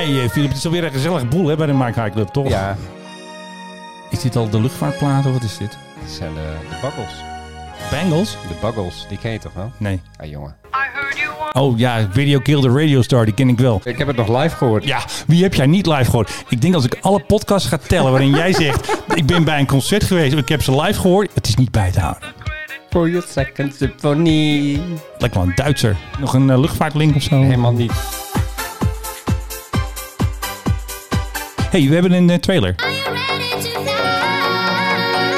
hey, eh, Philip, het is alweer een gezellig boel hè, bij de Mike High Club, toch? Ja, Is dit al de luchtvaartplaat of wat is dit? het zijn de, de buggles. Bangles? De buggles, die ken je toch wel? Nee. Ah, jongen. Oh ja, Video Kill the Radio Star, die ken ik wel. Ik heb het nog live gehoord. Ja, wie heb jij niet live gehoord? Ik denk als ik alle podcasts ga tellen waarin jij zegt... ik ben bij een concert geweest, ik heb ze live gehoord. Het is niet bij te houden. For your second symphony. Lijkt wel een Duitser. Nog een eh, luchtvaartlink of zo? Helemaal niet. Hey, we hebben een eh, trailer.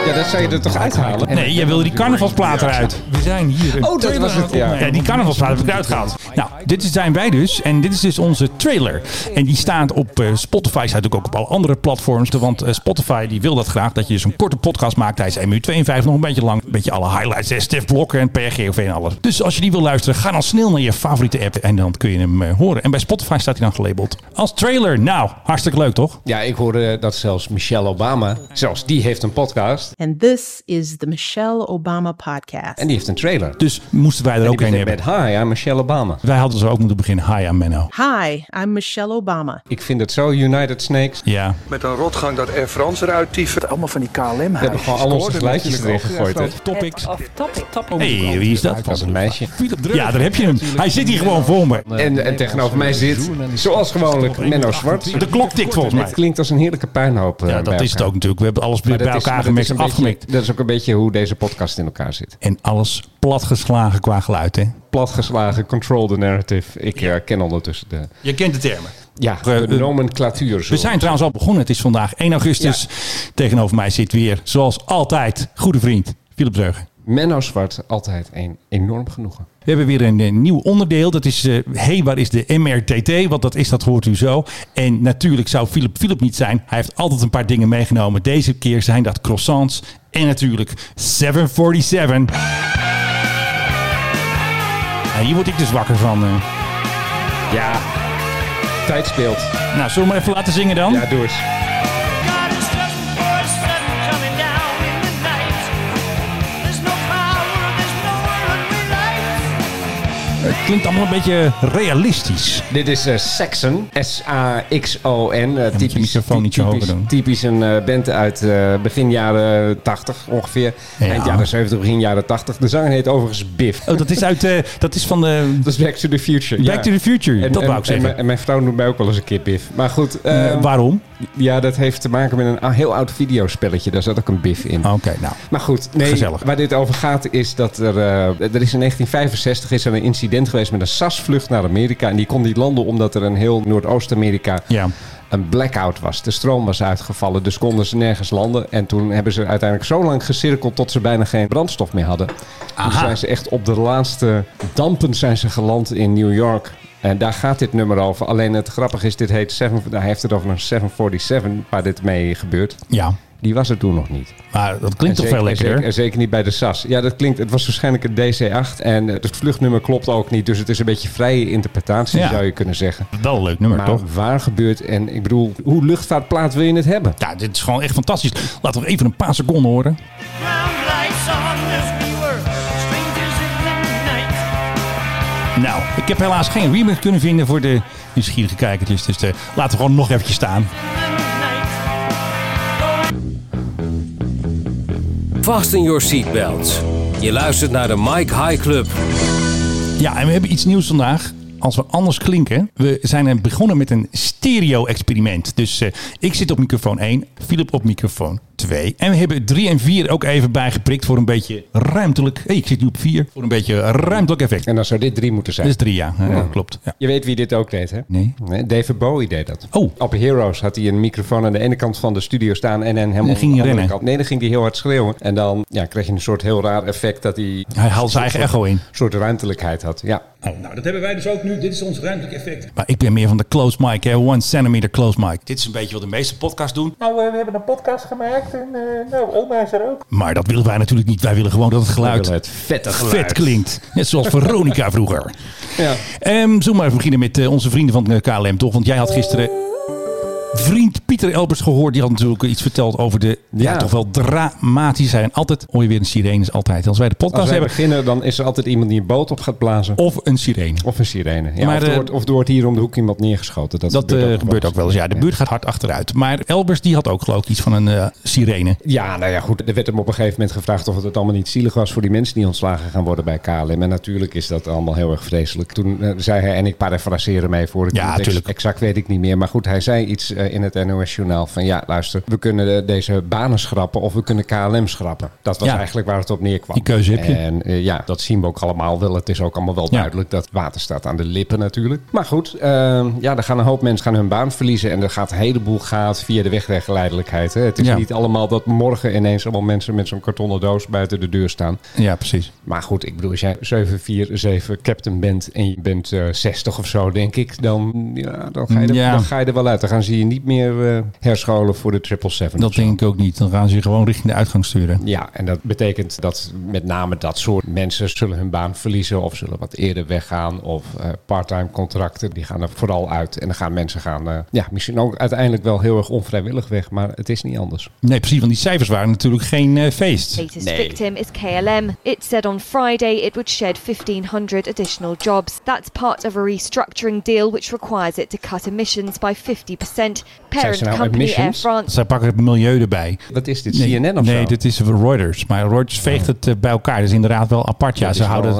Ja, dat zou je er toch uithalen? Nee, jij wilde die carnavalsplaat eruit. We zijn hier. Oh, dat was het, ja. Ja, die carnavalsplaat heb ik eruit gehaald. Nou, dit zijn wij dus. En dit is dus onze trailer. En die staat op eh, Spotify. Staat natuurlijk ook op alle andere platforms. Want eh, Spotify die wil dat graag. Dat je dus een korte podcast maakt. Hij is 1 minuut 52, nog een beetje lang. Een beetje alle highlights. Stef Blokker en PRGOV en alles. Dus als je die wil luisteren, ga dan snel naar je favoriete app. En dan kun je hem eh, horen. En bij Spotify staat hij dan gelabeld als trailer. Nou, hartstikke leuk toch? Ja, ik hoorde dat zelfs Michelle Obama, zelfs die heeft een podcast. And this is the Michelle Obama podcast. En die heeft een trailer. Dus moesten wij er ook een hebben. met Hi, I'm Michelle Obama. Wij hadden zo ook moeten beginnen. Hi, I'm Menno. Hi, I'm Michelle Obama. Ik vind het zo United Snakes. Ja, Met een rotgang dat Air France eruit tieven. Allemaal van die KLM We hebben gewoon al onze geluidjes erin gegooid. hè. topics. Off topic, topic. hey, wie is dat? Dat was een meisje. Ja, daar heb je hem. Hij zit hier gewoon voor me. En, en tegenover mij zit, zoals gewoonlijk, Menno Zwart. De klok tikt volgens mij. Het klinkt als een heerlijke puinhoop. eh, Ja, bij dat is het ook natuurlijk. We hebben alles bij elkaar maar dat is beetje-. Dat ook een beetje hoe deze podcast in elkaar zit. En alles platgeslagen qua geluid, hè? Platgeslagen, control the narrative. Ik eh, ken ondertussen de, Je kent de termen. ja, de eh, nomenclatuur. We zijn trouwens al begonnen. Het is vandaag 1 augustus. Tegenover mij zit weer, zoals altijd, goede vriend Philip Zeugen. Menno Zwart, altijd een enorm genoegen. We hebben weer een, eh, nieuw onderdeel. Dat is, eh hey, waar is de MRTT? Wat dat is, dat hoort u zo. En natuurlijk zou Philip Philip niet zijn. Hij heeft altijd een paar dingen meegenomen. Deze keer zijn dat croissants. En natuurlijk 747. En hier word ik dus wakker van. eh. Ja, tijd speelt. Nou, zullen we maar even laten zingen dan? Ja, doe eens. Klinkt allemaal een beetje realistisch. Dit is eh, Saxon, S-A-X-O-N. eh, je typisch, typisch, typisch een eh, band uit eh, begin jaren 80 ongeveer. Ja. Eind jaren 70, begin jaren 80. De zanger heet overigens Biff. Oh, dat is uit eh, dat is van de Dat is Back to the Future. Back ja. to the Future. En, dat en- wou ik en zeggen. mijn- En, mijn vrouw noemt mij ook wel eens een keer Biff. Maar goed, eh, Eh, waarom? Ja, dat heeft te maken met een heel oud videospelletje. Daar zat ook een Biff in. Oké, nou. Maar goed, nee, Gezellig. waar dit over gaat is dat er... eh, er is in 1965 is er een incident geweest met een SAS-vlucht naar Amerika. En die kon niet landen omdat er een heel Noordoost-Amerika Ja. een blackout was. De stroom was uitgevallen, dus konden ze nergens landen. En toen hebben ze uiteindelijk zo lang gecirkeld tot ze bijna geen brandstof meer hadden. Toen zijn ze echt op de laatste dampen zijn ze geland in New York. En daar gaat dit nummer over. Alleen het grappige is, dit heet 7, hij heeft het over een 747 waar dit mee gebeurt. Ja. Die was er toen nog niet. Maar dat klinkt toch En veel zeker- en lekkerder? Zeker, en zeker niet bij de SAS. Ja, dat klinkt. Het was waarschijnlijk een DC-8 en eh, het vluchtnummer klopt ook niet. Dus het is een beetje vrije interpretatie, Ja. zou je kunnen zeggen. Wel een leuk nummer, Maar toch? waar gebeurt en ik bedoel, hoe luchtvaartplaat wil je het hebben? Ja, dit is gewoon echt fantastisch. Laten we even een paar seconden horen. Ground ik heb helaas geen remix kunnen vinden voor de nieuwsgierige kijkertjes. Dus eh, laten we gewoon nog eventjes staan. Fasten your seatbelts. Je luistert naar de Mike High Club. Ja, en we hebben iets nieuws vandaag. Als we anders klinken. We zijn begonnen met een stereo-experiment. Dus eh, ik zit op microfoon 1, Philip op microfoon 2. En we hebben 3 en 4 ook even bijgeprikt voor een beetje ruimtelijk. hey, ik zit nu op 4. Voor een beetje ruimtelijk effect. En dan zou dit drie moeten zijn. Dat is 3, ja. Ja, klopt. Ja. Je weet wie dit ook deed, hè? Nee. David Bowie deed dat. Oh. Op Heroes had hij een microfoon aan de ene kant van de studio staan en dan helemaal Dan ging aan hij de andere rennen. kant. Nee, dan ging hij heel hard schreeuwen. En dan ja, kreeg je een soort heel raar effect dat hij Hij haalt zijn eigen echo in. een soort ruimtelijkheid had. Ja. nou, dat hebben wij dus ook nu. Dit is ons ruimtelijk effect. Maar ik ben meer van de close mic, hè. One centimeter close mic. Dit is een beetje wat de meeste podcasts doen. Nou, eh, we hebben een podcast gemaakt en eh, nou, oma is er ook. Maar dat willen wij natuurlijk niet. Wij willen gewoon dat het geluid willen het vette geluid. vet klinkt. Net zoals Veronica vroeger. Ja. Ehm zullen we maar even beginnen met eh, onze vrienden van de KLM, toch? Want jij had gisteren vriend Elbers gehoord. Die had natuurlijk iets verteld over de ja. Ja. toch wel dramatisch zijn. Altijd hoor je weer een sirenes altijd. Als wij de podcast wij hebben. beginnen, dan is er altijd iemand die een boot op gaat blazen. Of een sirene. Of een sirene. Ja, Maar, of, er eh, wordt, of er wordt hier om de hoek iemand neergeschoten. Dat, Dat eh, gebeurt ook wel eens. Ja, de buurt gaat hard achteruit. Maar Elbers die had ook geloof ik iets van een eh, sirene. Ja, nou ja, goed. Er werd hem op een gegeven moment gevraagd of het allemaal niet zielig was voor die mensen die ontslagen gaan worden bij KLM. En natuurlijk is dat allemaal heel erg vreselijk. Toen eh, zei hij, en ik parafraseer hem even voor Ja, het ex- tuurlijk. exact weet ik niet meer. Maar goed, hij zei iets eh, in het NOS-journaal van ja, luister, we kunnen eh, deze banen schrappen of we kunnen KLM schrappen. Dat was Ja. eigenlijk waar het op neerkwam. Die keuze heb je. En eh, ja, dat zien we ook allemaal wel. Het is ook allemaal wel Ja. duidelijk dat water staat aan de lippen natuurlijk. Maar goed, eh, ja, er gaan een hoop mensen gaan hun baan verliezen. En er gaat een heleboel gaat via de wegweggeleidelijkheid. Hè. Het is Ja. niet allemaal dat morgen ineens allemaal mensen met zo'n kartonnen doos buiten de deur staan. Ja, precies. Maar goed, ik bedoel, als jij 747 captain bent en je bent eh 60 of zo, denk ik, dan, ja, dan, ga je er, dan ga je er wel uit. Dan gaan ze je niet meer eh, herscholen voor de 777. Dat denk ik ook niet. Dan gaan ze je gewoon richting de uitgang sturen. Ja, en dat betekent dat met name dat soort mensen zullen hun baan verliezen of zullen wat eerder weggaan. Of eh parttime contracten, die gaan er vooral uit. En dan gaan mensen gaan, eh, ja, misschien ook uiteindelijk wel heel erg onvrijwillig weg, maar het is niet anders. Nee, precies. Want die cijfers waren natuurlijk geen eh, feest. Latest victim is KLM. It said on Friday it would shed 1,500 additional jobs. That's part of a restructuring deal which requires it to cut emissions by 50%. Parent nou company Air emissions? France. Zij pakken het milieu erbij. Wat is dit, Nee, CNN of nee zo? dit is Reuters. Maar Reuters veegt het eh, bij elkaar. Dat is inderdaad wel apart. Ja, Dat ze houden,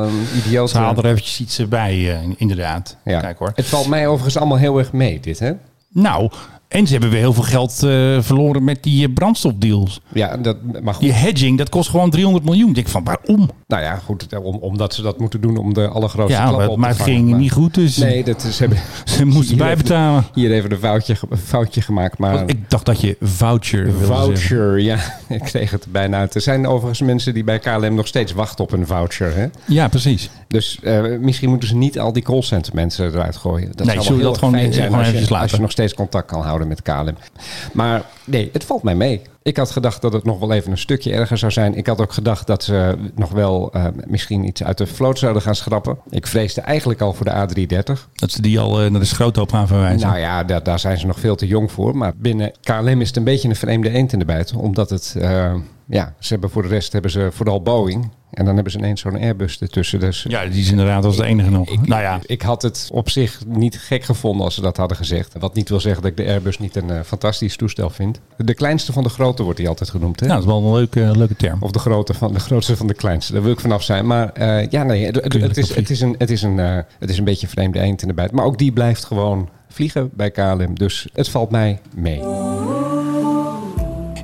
ze halen eh, er eventjes iets bij, eh, inderdaad. Ja. Kijk hoor. Het valt mij overigens allemaal heel erg mee, dit hè? Nou, en ze hebben weer heel veel geld eh, verloren met die eh, brandstofdeals. Ja, dat, maar goed. Die hedging, dat kost gewoon 300 miljoen. Ik denk van, waarom? Nou ja, goed, om, omdat ze dat moeten doen om de allergrootste Ja, klap maar, op maar te het vangen. ging Maar- niet goed, dus Nee, dat is, ze hebben ze moesten even- bijbetalen. Hier even een foutje, foutje gemaakt, maar... Ik dacht dat je voucher. Voucher, ja, ik kreeg het bijna uit. Er zijn overigens mensen die bij KLM nog steeds wachten op een voucher. Hè? Ja, precies. Dus eh, misschien moeten ze niet al die callcenter mensen eruit gooien. Dat Nee, zou wel dat heel gewoon- fijn zijn gewoon als je, als je nog steeds contact kan houden met KLM. Maar nee, het valt mij mee. Ik had gedacht dat het nog wel even een stukje erger zou zijn. Ik had ook gedacht dat ze nog wel eh, misschien iets uit de vloot zouden gaan schrappen. Ik vreesde eigenlijk al voor de A330. Dat ze die al eh, naar de schroothoop gaan verwijzen. Nou ja, daar, daar zijn ze nog veel te jong voor. Maar binnen KLM is het een beetje een vreemde eend in de bijt. Omdat het, ja, ze hebben voor de rest hebben ze vooral Boeing. En dan hebben ze ineens zo'n Airbus ertussen. Dus ja, die is inderdaad als de enige nog. ik, nou ja, ik had het op zich niet gek gevonden als ze dat hadden gezegd. Wat niet wil zeggen dat ik de Airbus niet een eh, fantastisch toestel vind. De kleinste van de grote wordt die altijd genoemd. Hè? nou, dat is wel een leuke, leuke term. Of de, grote van, de grootste van de kleinste. Daar wil ik vanaf zijn. Maar eh, ja, nee, het, is, het, is een, het, is een, eh, het is een beetje een vreemde eend in de bijt. Maar ook die blijft gewoon vliegen bij KLM. Dus het valt mij mee.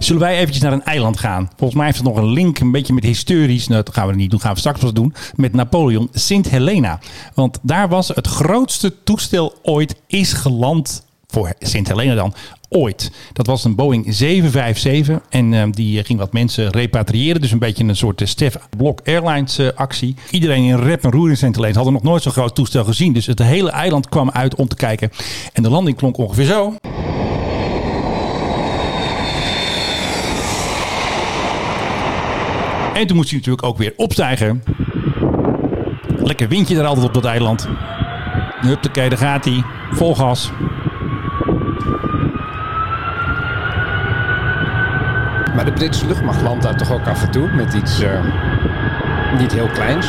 Zullen wij eventjes naar een eiland gaan? Volgens mij heeft het nog een link, een beetje met historisch. Nou, dat gaan we niet doen, gaan we straks pas doen. Met Napoleon, Sint Helena. Want daar was het grootste toestel ooit is geland. Voor Sint Helena dan. Ooit. Dat was een Boeing 757. En eh, die ging wat mensen repatriëren. Dus een beetje een soort eh, Stef Blok Airlines eh, actie. Iedereen in rep en roer in Sint Helena hadden nog nooit zo'n groot toestel gezien. Dus het hele eiland kwam uit om te kijken. En de landing klonk ongeveer zo. En toen moest hij natuurlijk ook weer opstijgen. Lekker windje er altijd op dat eiland. Huppakee, daar gaat hij. Vol gas. Maar de Britse luchtmacht landt daar toch ook af en toe met iets eh, niet heel kleins.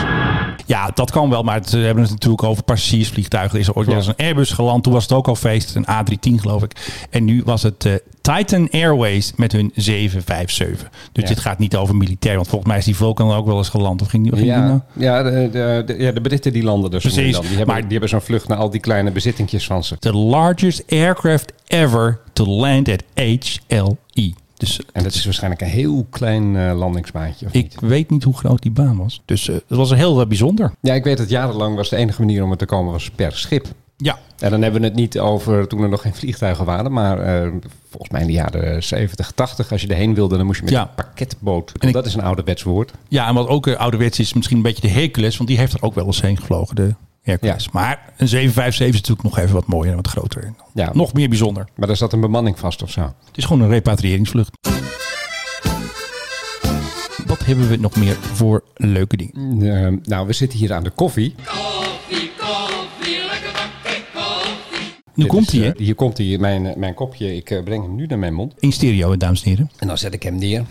Ja, dat kan wel, maar het, we hebben het natuurlijk over passagiersvliegtuigen. Er is ooit wel eens een Airbus geland. Toen was het ook al feest, een A310 geloof ik. En nu was het eh, Titan Airways met hun 757. Dus Ja. dit gaat niet over militair, want volgens mij is die Vulcan ook wel eens geland. Of ging die, of ging die nou? Ja, ja, de, de, de- ja, de Britten die landen dus. Precies, dan. Die hebben, maar- die hebben zo'n vlucht naar al die kleine bezittingjes van ze. The largest aircraft ever to land at HLE. Dus En dat is waarschijnlijk een heel klein eh, landingsbaantje. Of niet? ik weet niet hoe groot die baan was. Dus eh, dat was heel eh, bijzonder. Ja, ik weet dat jarenlang was de enige manier om er te komen was per schip. Ja, En dan hebben we het niet over toen er nog geen vliegtuigen waren. Maar eh, volgens mij in de jaren 70, 80, als je erheen wilde, dan moest je met Ja. een pakketboot. En ik- dat is een ouderwets woord. Ja, en wat ook uh, ouderwets is, misschien een beetje de Hercules, want die heeft er ook wel eens heen gevlogen, de Hercules. Ja. Maar een 757 is natuurlijk nog even wat mooier en wat groter. Ja. Nog meer bijzonder. Maar daar zat een bemanning vast of zo. Het is gewoon een repatriëringsvlucht. Wat hebben we nog meer voor leuke dingen? Eh, nou, we zitten hier aan de koffie. Nu Dit komt is, hij, hè? eh, Hier komt hij, mijn, eh, mijn kopje. Ik breng hem nu naar mijn mond. In stereo, dames en heren. En dan zet ik hem neer.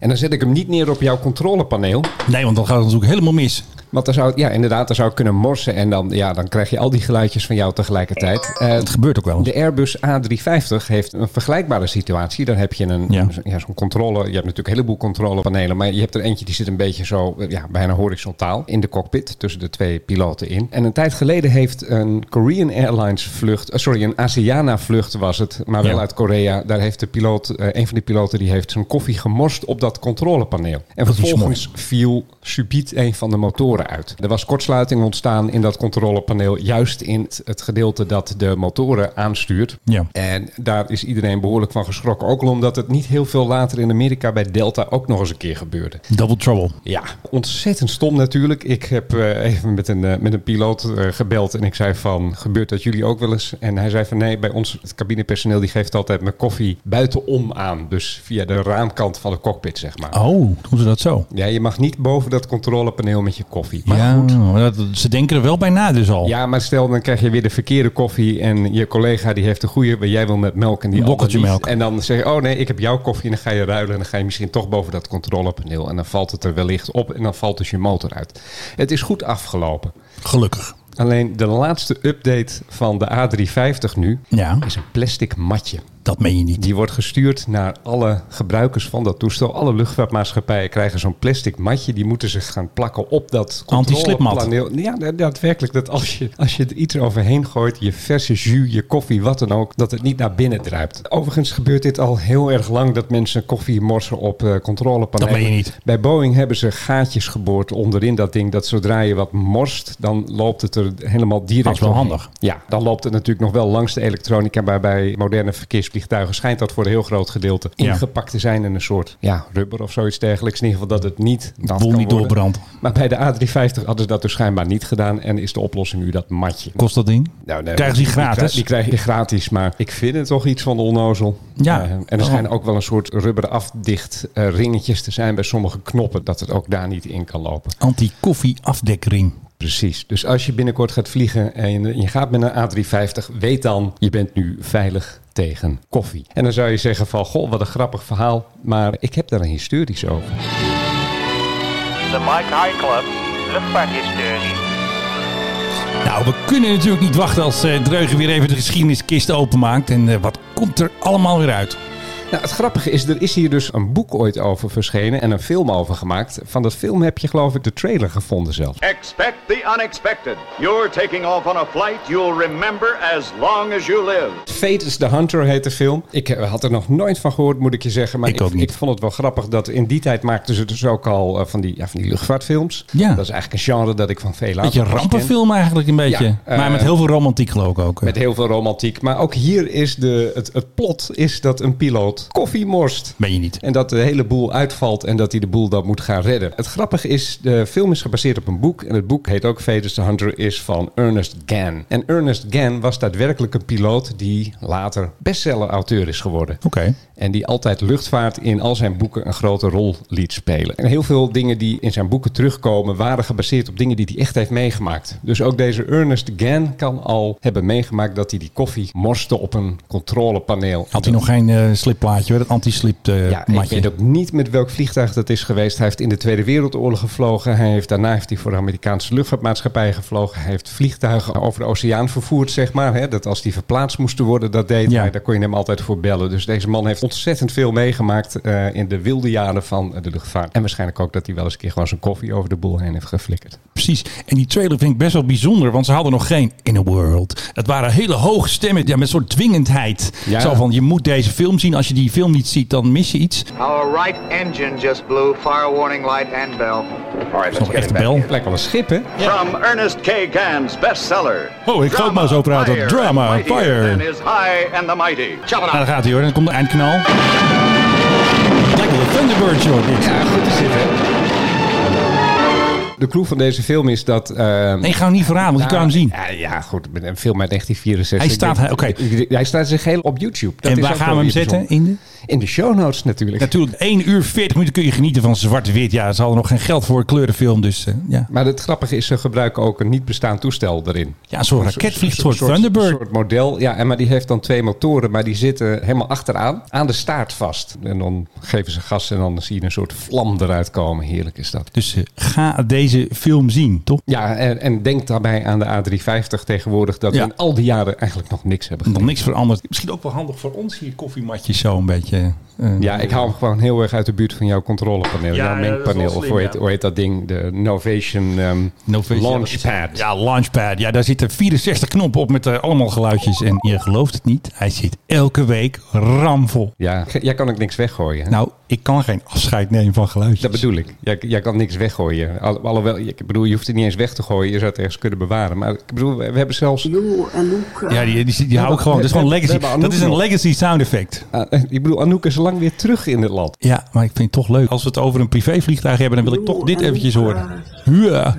En dan zet ik hem niet neer op jouw controlepaneel. Nee, want dan gaat het natuurlijk helemaal mis. Want dan zou, ja, inderdaad, dan zou ik kunnen morsen. En dan, ja, dan krijg je al die geluidjes van jou tegelijkertijd. Eh, Het gebeurt ook wel de Airbus A350 heeft een vergelijkbare situatie. Daar heb je een, Ja. ja. zo'n controle. Je hebt natuurlijk een heleboel controlepanelen. Maar je hebt er eentje die zit een beetje zo, eh, ja, bijna horizontaal in de cockpit. Tussen de twee piloten in. En een tijd geleden heeft een Korean Airlines vlucht. eh, sorry, een Asiana vlucht was het. Maar wel Ja. uit Korea. Daar heeft de piloot, een van die piloten, die heeft zijn koffie gemorst op dat controlepaneel. En Dat vervolgens viel subiet een van de motoren uit. Er was kortsluiting ontstaan in dat controlepaneel. Juist in het- gedeelte dat de motoren aanstuurt. Ja. En daar is iedereen behoorlijk van geschrokken. Ook al omdat het niet heel veel later in Amerika bij Delta ook nog eens een keer gebeurde. Double trouble. Ja, ontzettend stom natuurlijk. Ik heb eh, even met een, eh, met een piloot eh, gebeld en ik zei van, gebeurt dat jullie ook wel eens? En hij zei van, nee, bij ons, het cabinepersoneel, die geeft altijd mijn koffie buitenom aan. Dus via de raamkant van de cockpit, zeg maar. Oh, doen ze dat zo? Ja, je mag niet boven dat controlepaneel met je koffie. Maar ja, goed. maar dat- ze denken er wel bij na dus al. Ja, maar stel dan krijg je weer de verkeerde koffie en je collega die heeft de goede, maar jij wil met melk en die bokkeltje melk. En dan zeg je, oh nee, ik heb jouw koffie en dan ga je ruilen en dan ga je misschien toch boven dat controlepaneel en dan valt het er wellicht op en dan valt dus je motor uit. Het is goed afgelopen. Gelukkig. Alleen de laatste update van de A350 nu Ja, is een plastic matje. Dat meen je niet. Die wordt gestuurd naar alle gebruikers van dat toestel. Alle luchtvaartmaatschappijen krijgen zo'n plastic matje. Die moeten zich gaan plakken op dat Anti-slipmat. controlepaneel. Ja, da- daadwerkelijk. Dat als je, als je er iets overheen gooit, je verse jus, je koffie, wat dan ook, dat het niet naar binnen druipt. Overigens gebeurt dit al heel erg lang dat mensen koffie morsen op eh controlepanelen. Dat meen je niet. Bij Boeing hebben ze gaatjes geboord onderin dat ding. Dat zodra je wat morst, dan loopt het er helemaal direct Dat is wel handig. Ja, dan loopt het natuurlijk nog wel langs de elektronica. Maar bij moderne verkeersvliegtuigen schijnt dat voor een heel groot gedeelte Ja. ingepakt te zijn in een soort ja, rubber of zoiets dergelijks. In ieder geval dat het niet kan niet doorbrandt. Maar bij de A350 hadden ze dat dus schijnbaar niet gedaan. En is de oplossing nu dat matje. Kost dat ding? Nou, nee, Krijgen ze die gratis? Die, krijg je gratis, maar ik vind het toch iets van de onnozel. Ja. Eh, en er Oh. schijnen ook wel een soort rubber afdicht eh, ringetjes te zijn bij sommige knoppen. Dat het ook daar niet in kan lopen. Anti-koffie afdekring. Precies. Dus als je binnenkort gaat vliegen en je gaat met een A350, weet dan, je bent nu veilig tegen koffie. En dan zou je zeggen van, goh, wat een grappig verhaal. Maar ik heb daar een historisch over. De Mike High Club, luchtvaarthistorie. Nou, we kunnen natuurlijk niet wachten als eh, Dreugen weer even de geschiedeniskist openmaakt. En eh, wat komt er allemaal weer uit? Nou, het grappige is, er is hier dus een boek ooit over verschenen en een film over gemaakt. Van dat film heb je geloof ik de trailer gevonden zelf. Expect the unexpected. You're taking off on a flight you'll remember as long as you live. Fate is the Hunter heet de film. Ik eh, had er nog nooit van gehoord, moet ik je zeggen. Maar Ik ook niet. ik vond het wel grappig dat in die tijd maakten ze dus ook al eh, van, die, ja, van die luchtvaartfilms. Ja. Dat is eigenlijk een genre dat ik van veel later Beetje rampenfilm eigenlijk een beetje. Ja, eh, maar met heel veel romantiek geloof ik ook. Met heel veel romantiek. Maar ook hier is de, het, het plot is dat een piloot koffie morst. Ben je niet. En dat de hele boel uitvalt en dat hij de boel dan moet gaan redden. Het grappige is, de film is gebaseerd op een boek. En het boek heet ook Vetus the Hunter, is van Ernest Gann. En Ernest Gann was daadwerkelijk een piloot die later bestseller-auteur is geworden. Oké. En die altijd luchtvaart in al zijn boeken een grote rol liet spelen. En heel veel dingen die in zijn boeken terugkomen waren gebaseerd op dingen die hij echt heeft meegemaakt. Dus ook deze Ernest Gann kan al hebben meegemaakt dat hij die koffie morste op een controlepaneel. Had hij nog geen eh, slipplaatje, het eh, Ja, ik weet ook niet met welk vliegtuig dat is geweest. Hij heeft in de Tweede Wereldoorlog gevlogen. Hij heeft, daarna heeft hij voor de Amerikaanse luchtvaartmaatschappij gevlogen. Hij heeft vliegtuigen over de oceaan vervoerd, zeg maar. Hè, dat als die verplaatst moesten worden, dat deed Ja. hij. Daar kon je hem altijd voor bellen. Dus deze man heeft ontzettend veel meegemaakt eh, in de wilde jaren van de luchtvaart. En waarschijnlijk ook dat hij wel eens een keer gewoon zijn koffie over de boel heen heeft geflikkerd. Precies. En die trailer vind ik best wel bijzonder, want ze hadden nog geen In a World. Het waren hele hoge stemmen, ja, met een soort dwingendheid. Ja. Zo van, je moet deze film zien. Als je die film niet ziet, dan mis je iets. Our right engine just blew. Fire warning light and bell. Let's nog echt bel. Het lijkt wel een schip, hè? From Ernest K. Gann's bestseller. Oh, ik ga ook maar over praten. Fire Drama, and fire. than is high and the mighty. Nou, daar gaat hij hoor. En dan komt de eindknal. Het lijkt wel een Thunderbird, joh. Dit. Ja, goed is dit, hè? De clue van deze film is dat... eh, Nee, ga hem niet verraden, want je kan hem zien. Ja, ja, goed. Een film uit 1964. Hij staat- Ik oké. ik- Hij staat zich heel op YouTube. Dat en is waar gaan we hem zetten? In de... In de show notes natuurlijk. Natuurlijk, 1 uur 40 minuten kun je genieten van zwart-wit. Ja, ze hadden nog geen geld voor een kleurenfilm, dus eh, ja. Maar het grappige is, ze gebruiken ook een niet bestaand toestel erin. Ja, zo'n raket vliegt, een soort Een Thunderbird. soort model. Ja, en maar die heeft dan twee motoren, maar die zitten helemaal achteraan, aan de staart vast. En dan geven ze gas en dan zie je een soort vlam eruit komen. Heerlijk is dat. Dus eh, ga deze film zien, toch? Ja, en, en denk daarbij aan de A350 tegenwoordig, dat Ja. we in al die jaren eigenlijk nog niks hebben Nog niks veranderd. Misschien ook wel handig voor ons hier, koffiematjes zo een beetje. Eh, Ja, ik hou hem gewoon heel erg uit de buurt van jouw controlepaneel. Ja, jouw mengpaneel. Of hoe heet, ja. hoe heet dat ding? De Novation, ehm, Novation, Launchpad. Ja, Launchpad. Ja, daar zitten 64 knoppen op met eh, allemaal geluidjes. En je gelooft het niet, hij zit elke week ramvol. Ja, jij kan ook niks weggooien. hè? Nou, ik kan geen afscheid nemen van geluidjes. Dat bedoel ik. Jij, jij kan niks weggooien. Al- Alhoewel, ik bedoel, je hoeft het niet eens weg te gooien. Je zou het ergens kunnen bewaren. Maar ik bedoel, we, we hebben zelfs... Ja, die, die, die, hou ik gewoon. Dat is gewoon legacy. Anouk Dat is een legacy sound effect. Ah, ik bedoel, Anouk is lang weer terug in het land. Ja, maar ik vind het toch leuk. Als we het over een privévliegtuig hebben, dan wil ik toch dit eventjes horen. Huur.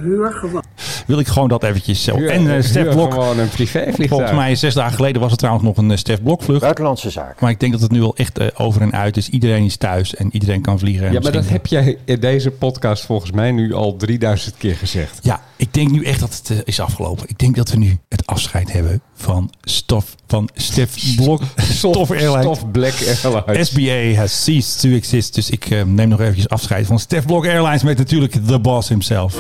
Wil ik gewoon dat eventjes zo. Huur- En eh Stef Blok. gewoon een privévliegtuig. Volgens mij zes dagen geleden was er trouwens nog een eh, Stef Blok vlucht. Buitenlandse zaken. Maar ik denk dat het nu al echt eh, over en uit is. Iedereen is thuis en iedereen kan vliegen. En Ja, maar dat heb jij in deze podcast volgens mij nu al 3000 keer gezegd. Ja, ik denk nu echt dat het eh, is afgelopen. Ik denk dat we nu het afscheid hebben van Stof van Stef Blok. Stof Airlines. Stof Black Airlines. SBA has ceased to exist. Dus ik eh, neem nog eventjes afscheid van Stef Blok Airlines met natuurlijk de boss himself.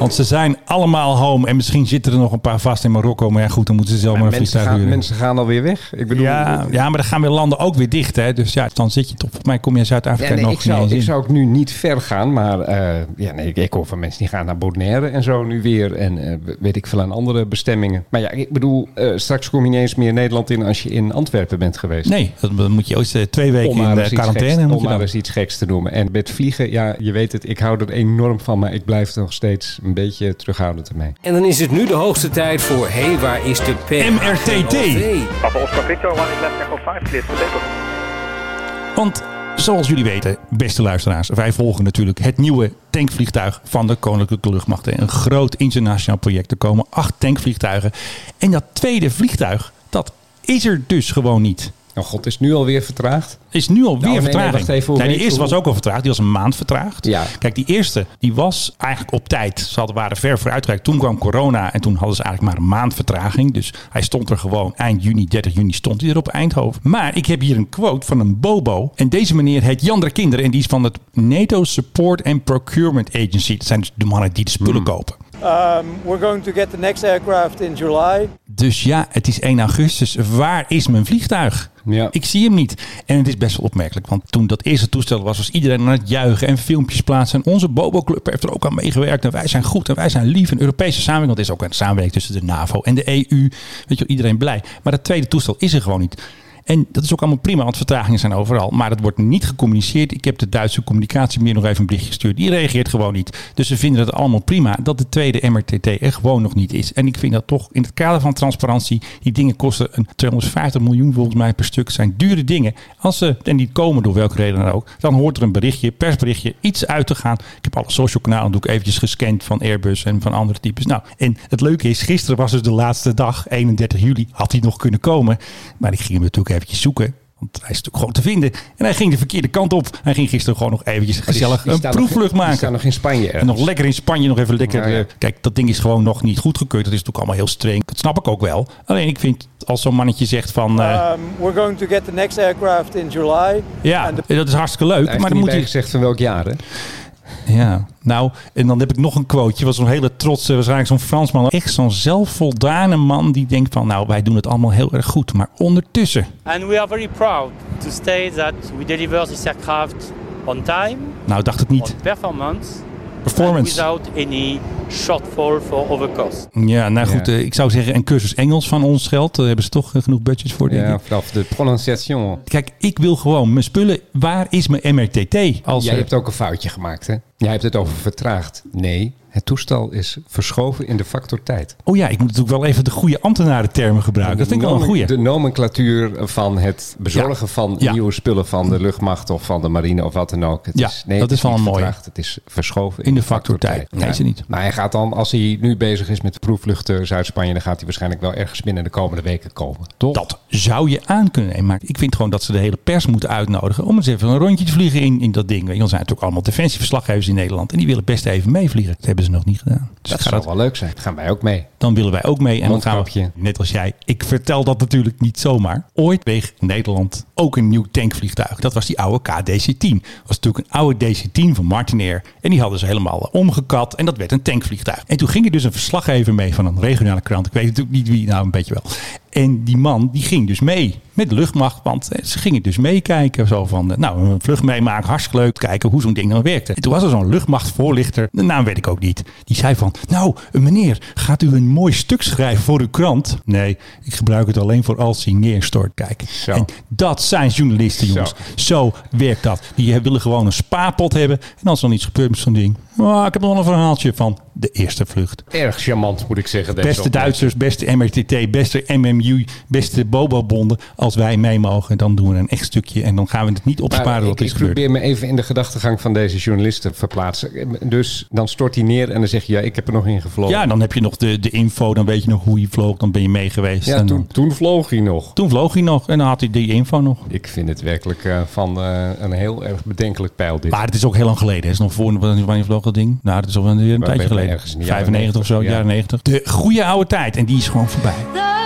Want ze zijn allemaal home. En misschien zitten er nog een paar vast in Marokko. Maar ja, goed, dan moeten ze zelf maar, Maar een mensen, vliegtuig gaan, huren. mensen gaan alweer weg. Ik bedoel, ja, ja, maar dan gaan weer landen ook weer dicht. Hè? Dus ja, dan zit je toch. Volgens mij kom je in Zuid-Afrika Ja, nee, nog ik, zou, ik zou ook nu niet ver gaan, maar eh, ja, nee, ik, ik hoor van mensen die gaan naar Bonaire en zo nu weer. En eh, weet ik veel aan andere bestemmingen. Maar ja, ik bedoel, eh, straks kom je niet eens meer Nederland in als je in Antwerpen bent geweest. Nee, dan moet je ooit twee weken in de quarantaine. geks, moet om je dan. eens iets geks te noemen. En met vliegen, ja, je weet het, ik hou er enorm van, maar ik blijf nog steeds een beetje terughoudend ermee. En dan is het nu de hoogste tijd voor... Hé, hey, waar is de P? MRTT. Papa Oscar Victor, one is left echo 5, clear for takeoff. Want zoals jullie weten, beste luisteraars, wij volgen natuurlijk het nieuwe tankvliegtuig van de Koninklijke Luchtmacht. Een groot internationaal project. Er komen acht tankvliegtuigen. En dat tweede vliegtuig, dat is er dus gewoon niet. Oh god, is nu alweer vertraagd? Is nu alweer Nou, nee, vertraging. even, Nee, die eerste was ook al vertraagd. Die was een maand vertraagd. Ja. Kijk, die eerste die was eigenlijk op tijd. Ze hadden, waren ver vooruitgereikt. Toen kwam corona en toen hadden ze eigenlijk maar een maand vertraging. Dus hij stond er gewoon eind juni, 30 juni stond hij er op Eindhoven. Maar ik heb hier een quote van een Bobo. En deze meneer heet Jan der Kinder. En die is van het NATO Support and Procurement Agency. Dat zijn dus de mannen die de spullen Hmm. kopen. Um, we're going to get the next aircraft in July. Dus ja, het is 1 augustus. Waar is mijn vliegtuig? Ja. Ik zie hem niet. En het is best wel opmerkelijk. Want toen dat eerste toestel was, was iedereen aan het juichen en filmpjes plaatsen. En onze Bobo Club heeft er ook aan meegewerkt. En wij zijn goed en wij zijn lief. En Europese samenwerking. Want het is ook een samenwerking tussen de NAVO en de EU. Weet je wel, iedereen blij. Maar dat tweede toestel is er gewoon niet. En dat is ook allemaal prima, want vertragingen zijn overal. Maar het wordt niet gecommuniceerd. Ik heb de Duitse communicatiemeer nog even een bericht gestuurd. Die reageert gewoon niet. Dus ze vinden het allemaal prima dat de tweede MRTT er gewoon nog niet is. En ik vind dat toch in het kader van transparantie. Die dingen kosten een 250 miljoen volgens mij per stuk. zijn dure dingen. Als ze, en die komen door welke reden dan ook. Dan hoort er een berichtje, persberichtje, iets uit te gaan. Ik heb alle social kanalen eventjes gescand van Airbus en van andere types. Nou, en het leuke is, gisteren was dus de laatste dag, 31 juli. Had hij nog kunnen komen. Maar ik ging hem natuurlijk eventjes zoeken. Want hij is natuurlijk gewoon te vinden. En hij ging de verkeerde kant op. Hij ging gisteren gewoon nog eventjes gezellig Die een proefvlucht nog, maken. staan nog in Spanje En nog lekker in Spanje nog even lekker. Ja, ja. eh, Kijk, dat ding is gewoon nog niet goedgekeurd. Dat is natuurlijk allemaal heel streng. Dat snap ik ook wel. Alleen ik vind als zo'n mannetje zegt van. eh, Um, we're going to get the next aircraft in July. ja, the- dat is hartstikke leuk. Hij maar dan niet moet hij. gezegd van welk jaar, hè? Ja, nou, en dan heb ik nog een quoteje. Was zo'n hele trotse, waarschijnlijk zo'n Fransman. Echt zo'n zelfvoldane man die denkt van, nou, wij doen het allemaal heel erg goed. Maar ondertussen, And we are very proud to state that we deliver this aircraft on time, nou, dacht het niet. on performance, Performance. without any shortfall for overcost. Ja, nou goed, Ja. eh, ik zou zeggen een cursus Engels van ons geld. Daar hebben ze toch eh, genoeg budget voor, denk Ja, ik. vanaf de prononciation. Kijk, ik wil gewoon mijn spullen. Waar is mijn MRTT? Als Jij er- hebt ook een foutje gemaakt, hè? Jij hebt het over vertraagd. Nee, het toestel is verschoven in de factor tijd. Oh ja, ik moet natuurlijk wel even de goede ambtenarentermen gebruiken. Dat vind ik wel een goede. De nomenclatuur van het bezorgen van Ja. nieuwe spullen van de luchtmacht of van de marine of wat dan ook. Het Ja, is, nee, dat het is wel een mooie. Het is verschoven In de factor tijd. Nee, Ja. is het niet. Maar hij gaat dan, als hij nu bezig is met de proefvluchten Zuid-Spanje, dan gaat hij waarschijnlijk wel ergens binnen de komende weken komen. Toch? Dat zou je aan kunnen nemen. Maar ik vind gewoon dat ze de hele pers moeten uitnodigen om eens even een rondje te vliegen in, in dat ding. Want zijn natuurlijk allemaal defensieverslaggevers in Nederland en die willen best even meevliegen. Hebben ze nog niet gedaan. Dus dat zou wel leuk zijn. Dan gaan wij ook mee. dan willen wij ook mee. En dan gaan we, net als jij, ik vertel dat natuurlijk niet zomaar. Ooit weeg Nederland ook een nieuw tankvliegtuig. Dat was die oude KDC-10. Dat was natuurlijk een oude DC-10 van Martinair. En die hadden ze helemaal omgekat. En dat werd een tankvliegtuig. En toen ging er dus een verslaggever mee van een regionale krant. Ik weet natuurlijk niet wie, nou een beetje wel. En die man die ging dus mee met de luchtmacht. Want eh, ze gingen dus meekijken. Zo van, eh, nou, een vlucht meemaken, hartstikke leuk. Kijken hoe zo'n ding dan werkte. En toen was er zo'n luchtmachtvoorlichter. De naam weet ik ook niet. Die zei van, nou meneer, gaat u een mooi stuk schrijven voor uw krant? Nee, ik gebruik het alleen voor als hij neerstort. Kijk. En dat zijn journalisten, jongens. Zo. werkt dat. Die willen gewoon een spaarpot hebben. En als er dan iets gebeurt met zo'n ding. Oh, ik heb nog een verhaaltje van de eerste vlucht. Erg charmant, moet ik zeggen. Deze Beste opmerking. Duitsers, beste MRTT, beste MMU, beste Bobo-bonden. Als wij mee mogen, dan doen we een echt stukje. En dan gaan we het niet opsparen Maar wat ik, is ik gebeurd. probeer me even in de gedachtegang van deze journalisten verplaatsen. Dus dan stort hij neer en dan zeg je, ja, ik heb er nog in gevlogen. Ja, dan heb je nog de, de info, dan weet je nog hoe hij vloog, dan ben je mee geweest. Ja, En toen, dan- toen vloog hij nog. toen vloog hij nog en dan had hij die info nog. Ik vind het werkelijk eh, van eh, een heel erg bedenkelijk pijl dit. Maar het is ook heel lang geleden. Het is nog voor wanneer vloog dat ding? Nou, dat is al een, tijdje je geleden. ergens in de jaren 95 of zo, 90, ja. jaren 90. De goede oude tijd. En die is gewoon voorbij.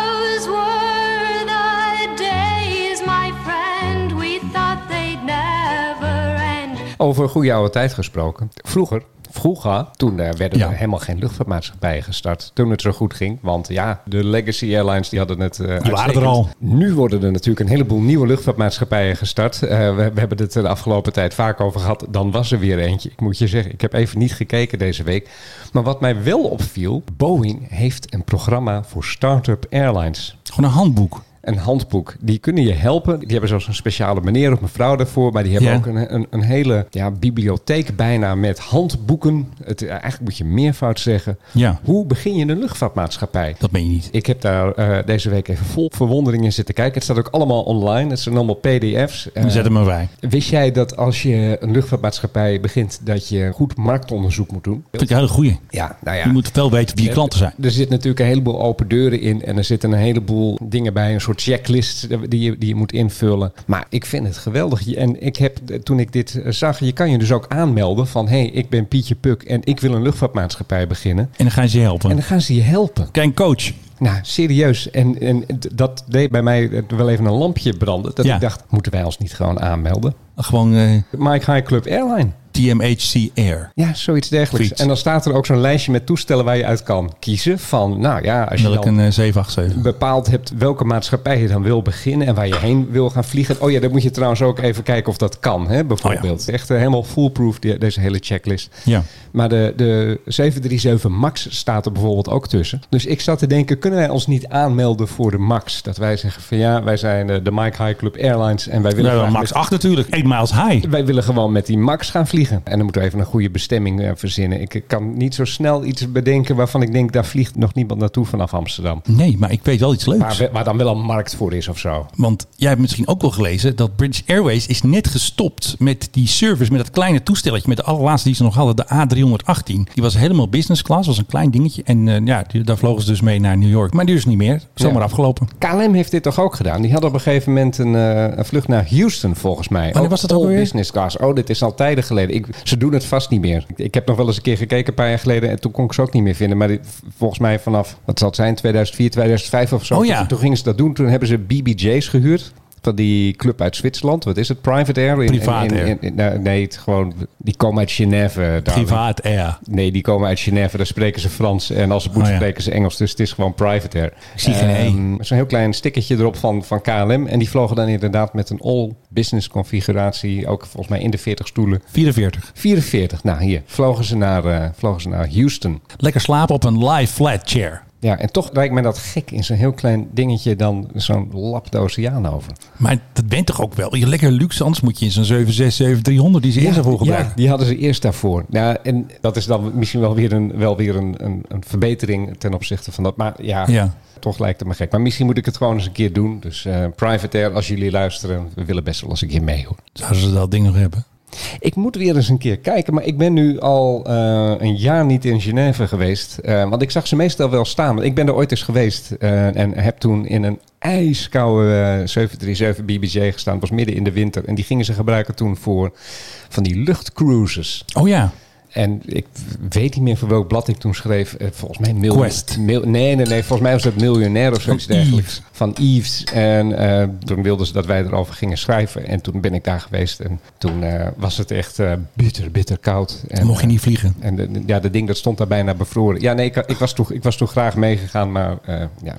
Over goede oude tijd gesproken. Vroeger, vroeger, toen er werden Ja. er helemaal geen luchtvaartmaatschappijen gestart. Toen het zo goed ging. Want ja, de legacy airlines die hadden het eh, waren er al. Nu worden er natuurlijk een heleboel nieuwe luchtvaartmaatschappijen gestart. Eh, we, we hebben het de afgelopen tijd vaak over gehad. Dan was er weer eentje. Ik moet je zeggen, ik heb even niet gekeken deze week. Maar wat mij wel opviel, Boeing heeft een programma voor start-up airlines. Gewoon een handboek. Een handboek. Die kunnen je helpen. Die hebben zelfs een speciale meneer of mevrouw daarvoor. Maar die hebben Ja. ook een, een, een hele ja, bibliotheek bijna met handboeken. Het, eigenlijk moet je meervoud zeggen. Ja. Hoe begin je een luchtvaartmaatschappij? Dat meen je niet. Ik heb daar eh, deze week even vol verwondering in zitten kijken. Het staat ook allemaal online. Het zijn allemaal pdf's. Eh, Dan zetten we bij. Wist jij dat als je een luchtvaartmaatschappij begint... dat je goed marktonderzoek moet doen? Dat vind ik een hele goeie. Ja, nou ja. Je moet wel weten wie je klanten zijn. Er zit natuurlijk een heleboel open deuren in. En er zitten een heleboel dingen bij. Een soort checklist die je, die je moet invullen. Maar ik vind het geweldig. En ik heb, toen ik dit eh, zag, je kan je dus ook aanmelden van... hé, hey, ik ben Pietje Puk en ik wil een luchtvaartmaatschappij beginnen. En dan gaan ze je helpen. En dan gaan ze je helpen. Kijk, coach. Nou, serieus. En, en dat deed bij mij wel even een lampje branden. Dat Ja. ik dacht, moeten wij ons niet gewoon aanmelden? Gewoon eh, Mike High Club Airline. TMHC Air. Ja, zoiets dergelijks. En dan staat er ook zo'n lijstje met toestellen waar je uit kan kiezen. Van, nou ja, als je Welk dan een eh, 787. bepaald hebt welke maatschappij je dan wil beginnen en waar je heen wil gaan vliegen. Oh ja, dan moet je trouwens ook even kijken of dat kan, hè, bijvoorbeeld. Echt eh, helemaal foolproof, die- deze hele checklist. Ja. Maar de, de 737 MAX staat er bijvoorbeeld ook tussen. Dus ik zat te denken, kunnen wij ons niet aanmelden voor de MAX? Dat wij zeggen van ja, wij zijn eh, de Mike High Club Airlines en wij willen, Max met- 8 natuurlijk. 8 miles high. wij willen gewoon met die MAX gaan vliegen. En dan moeten we even een goede bestemming eh, verzinnen. Ik kan niet zo snel iets bedenken waarvan ik denk, daar vliegt nog niemand naartoe vanaf Amsterdam. Nee, maar ik weet wel iets leuks. Waar, dan wel een markt voor is of zo. Want jij hebt misschien ook wel gelezen dat British Airways is net gestopt met die service, met dat kleine toestelletje, met de allerlaatste die ze nog hadden, de A318. Die was helemaal business class, was een klein dingetje. En eh, ja, daar vlogen ze dus mee naar New York. Maar die is niet meer. Zomaar Ja. afgelopen. KLM heeft dit toch ook gedaan? Die hadden op een gegeven moment een, eh, een vlucht naar Houston, volgens mij. Wanneer was dat ook alweer? business class. Oh, dit is al tijden geleden. Ik, ze doen het vast niet meer. Ik, ik heb nog wel eens een keer gekeken, een paar jaar geleden. En toen kon ik ze ook niet meer vinden. Maar dit, volgens mij vanaf, wat zal het zijn, 2004, 2005 of zo. Oh ja. Toen, toen gingen ze dat doen. Toen hebben ze BBJ's gehuurd. Van die club uit Zwitserland. Wat is het? Private Air? In- Privaat in- in- Air. in- nou, nee, het gewoon, die komen uit Genève. darling. Privaat Air. Nee, die komen uit Genève. Daar spreken ze Frans. En als het moet, Oh ja. spreken ze Engels. Dus het is gewoon private air. Ik zie geen. Ehm, Zo'n heel klein stickertje erop van, van KLM. En die vlogen dan inderdaad met een all-business configuratie. Ook volgens mij in de 40 stoelen. 44. 44. Nou, hier. Vlogen ze naar, eh, vlogen ze naar Houston. Lekker slapen op een live flat chair. Ja, en toch lijkt mij dat gek in zo'n heel klein dingetje dan zo'n lap de oceaan over. Maar dat bent toch ook wel. Je lekker luxe, anders moet je in zo'n 767-300 die ze eerst ervoor gebruiken. Ja, die hadden ze eerst daarvoor. Ja, en dat is dan misschien wel weer een, wel weer een, een, een verbetering ten opzichte van dat. Maar ja, Ja. toch lijkt het me gek. Maar misschien moet ik het gewoon eens een keer doen. Dus eh, Private Air, als jullie luisteren, we willen best wel eens een keer mee hoor. Zouden ze dat ding nog hebben? Ik moet weer eens een keer kijken, maar ik ben nu al eh, een jaar niet in Genève geweest. Eh, want ik zag ze meestal wel staan. Ik ben er ooit eens geweest eh, en heb toen in een ijskoude eh, 737 BBJ gestaan. Het was midden in de winter. En die gingen ze gebruiken toen voor van die luchtcruises. Oh ja. En ik weet niet meer voor welk blad ik toen schreef. Eh, volgens mij mil, Quest. mil- nee, nee, nee. Volgens mij was het miljonair of zoiets Van dergelijks. Van Yves. En eh, toen wilden ze dat wij erover gingen schrijven. En toen ben ik daar geweest. En toen eh, was het echt bitter, bitter koud. En, mocht je niet vliegen. En de, ja, dat ding dat stond daar bijna bevroren. Ja, nee, ik, ik, was, toen, ik was toen graag meegegaan. Maar ja,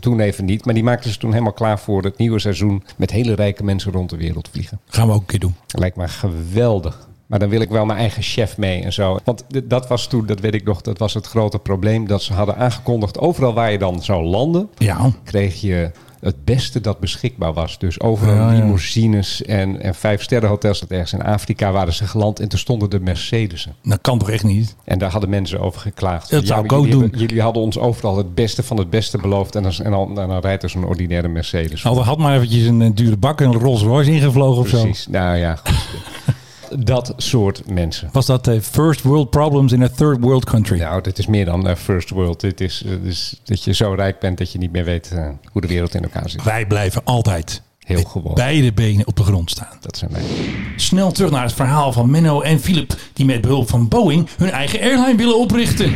toen even niet. Maar die maakten ze toen helemaal klaar voor het nieuwe seizoen. Met hele rijke mensen rond de wereld vliegen. Gaan we ook een keer doen. Lijkt me geweldig. Maar dan wil ik wel mijn eigen chef mee en zo. Want dat was toen, dat weet ik nog, dat was het grote probleem. Dat ze hadden aangekondigd, overal waar je dan zou landen, Ja. kreeg je het beste dat beschikbaar was. Dus overal Ja, ja. limousines en, en vijf sterrenhotels. Dat ergens in Afrika waren ze geland en toen stonden de Mercedes'en. Dat kan toch echt niet? En daar hadden mensen over geklaagd. Dat zou ik ook jullie doen. hebben- jullie hadden ons overal het beste van het beste beloofd. En dan, en dan, en dan rijdt er zo'n ordinaire Mercedes. Al had maar eventjes een, dure bak en een Rolls Royce ingevlogen of zo. Precies. Nou ja, goed. dat soort mensen. Was dat eh, first world problems in a third world country? Nou, dit is meer dan eh, first world. Dit is eh, dus dat je zo rijk bent dat je niet meer weet hoe de wereld in elkaar zit. Wij blijven altijd Heel gewoon. beide benen op de grond staan. Dat zijn wij. Snel terug naar het verhaal van Menno en Philip, die met behulp van Boeing hun eigen airline willen oprichten.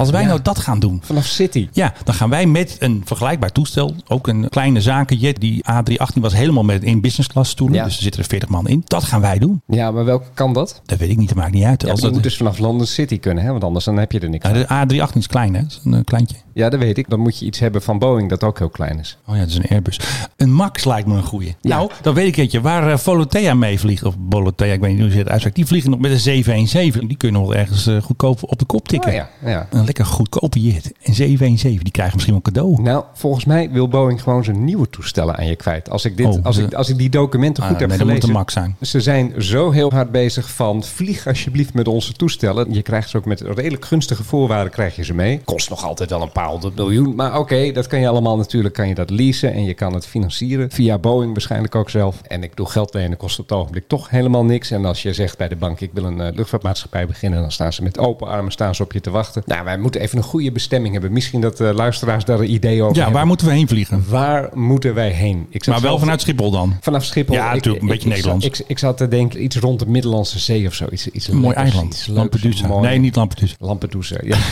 Als wij nou dat gaan doen, Vanaf City. ja, dan gaan wij met een vergelijkbaar toestel, ook een kleine zakenjet, die A318 was helemaal met in business class stoelen, Ja. dus er zitten er 40 man in. Dat gaan wij doen. Ja, maar welke kan dat? Dat weet ik niet, dat maakt niet uit. Ja, Als dat, je moet dus vanaf London City kunnen, hè? want anders dan heb je er niks aan. de A318 is klein, hè? Dat is een eh, kleintje. Ja, dat weet ik. Dan moet je iets hebben van Boeing dat ook heel klein is. Oh ja, dat is een Airbus. Een Max lijkt me een goeie. Ja. Nou, dan weet ik eentje. Waar eh, Volotea mee vliegt, of Bolotea, ik weet niet hoe ze het uitspreekt. Die vliegen nog met een 717. Die kunnen nog ergens eh, goedkoop op de kop tikken. Oh ja, ja. Lekker goedkope jet. Een 717, die krijgen misschien wel cadeau. Nou, volgens mij wil Boeing gewoon zijn nieuwe toestellen aan je kwijt. Als ik, dit, Oh, als de- ik, als ik die documenten goed Ah, heb nee, moet gelezen. Max zijn. Ze zijn zo heel hard bezig van vlieg alsjeblieft met onze toestellen. Je krijgt ze ook met redelijk gunstige voorwaarden krijg je ze mee. Kost nog altijd wel een paar honderd miljoen. Maar oké, dat kan je allemaal natuurlijk kan je dat leasen. En je kan het financieren. Via Boeing waarschijnlijk ook zelf. En ik doe geld lenen kost op het ogenblik toch helemaal niks. En als je zegt bij de bank ik wil een eh, luchtvaartmaatschappij beginnen. Dan staan ze met open armen staan ze op je te wachten. Nou, wij moeten even een goede bestemming hebben. Misschien dat eh, luisteraars daar een idee over Ja, hebben. waar moeten we heen vliegen? Waar moeten wij heen? Ik Maar wel vanuit Schiphol dan. Vanaf Schiphol. Ja, natuurlijk, een beetje ik, Nederlands. Ik, ik zat te denken, iets rond de Middellandse Zee of zo. Iets, iets Een mooi eiland. iets Lampedusa. mooi. Nee, niet Lampedusa. Lampedusa, ja.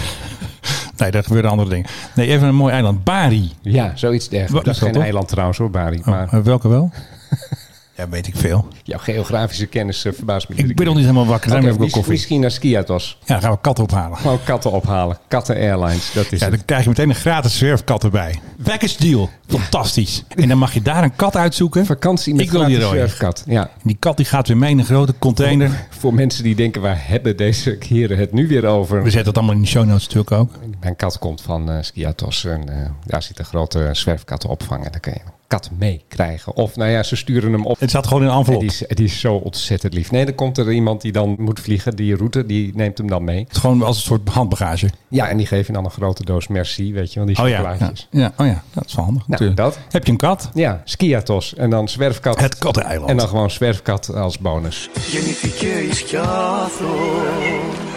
Nee, daar gebeuren andere dingen. Nee, even een mooi eiland. Bari. ja, zoiets dergelijks. Dat is geen dat, eiland trouwens hoor, Bari. Oh, Maar eh, welke wel? ja, weet ik veel. jouw geografische kennis eh, verbaast me. Ik ben nog niet helemaal wakker. Heb ik koffie. Misschien naar Skiatos. Ja, dan gaan we katten ophalen. Gewoon katten ophalen. Katten Airlines, dat is Ja, het. dan krijg je meteen een gratis zwerfkat erbij. Package deal. Fantastisch. En dan mag je daar een kat uitzoeken. Vakantie met Ik wil die zwerfkat. Ja, Die kat die gaat weer mee in een grote container. voor mensen die denken, waar hebben deze heren het nu weer over? We zetten het allemaal in de show notes natuurlijk ook. Mijn kat komt van eh Skiatos en eh, daar zit een grote zwerfkatten opvangen. Dan kan je kat meekrijgen. Of nou ja, ze sturen hem op. Het zat gewoon in een En envelop. die, is, die is zo ontzettend lief. Nee, dan komt er iemand die dan moet vliegen, die route, die neemt hem dan mee. Het is gewoon als een soort handbagage. Ja, en die geven dan een grote doos merci, weet je wel, die Oh ja, ja. chocolaatjes. ja. Oh ja, dat is wel handig. Nou, dat. Heb je een kat? Ja, skiatos en dan zwerfkat. Het katteneiland. En dan gewoon zwerfkat als bonus.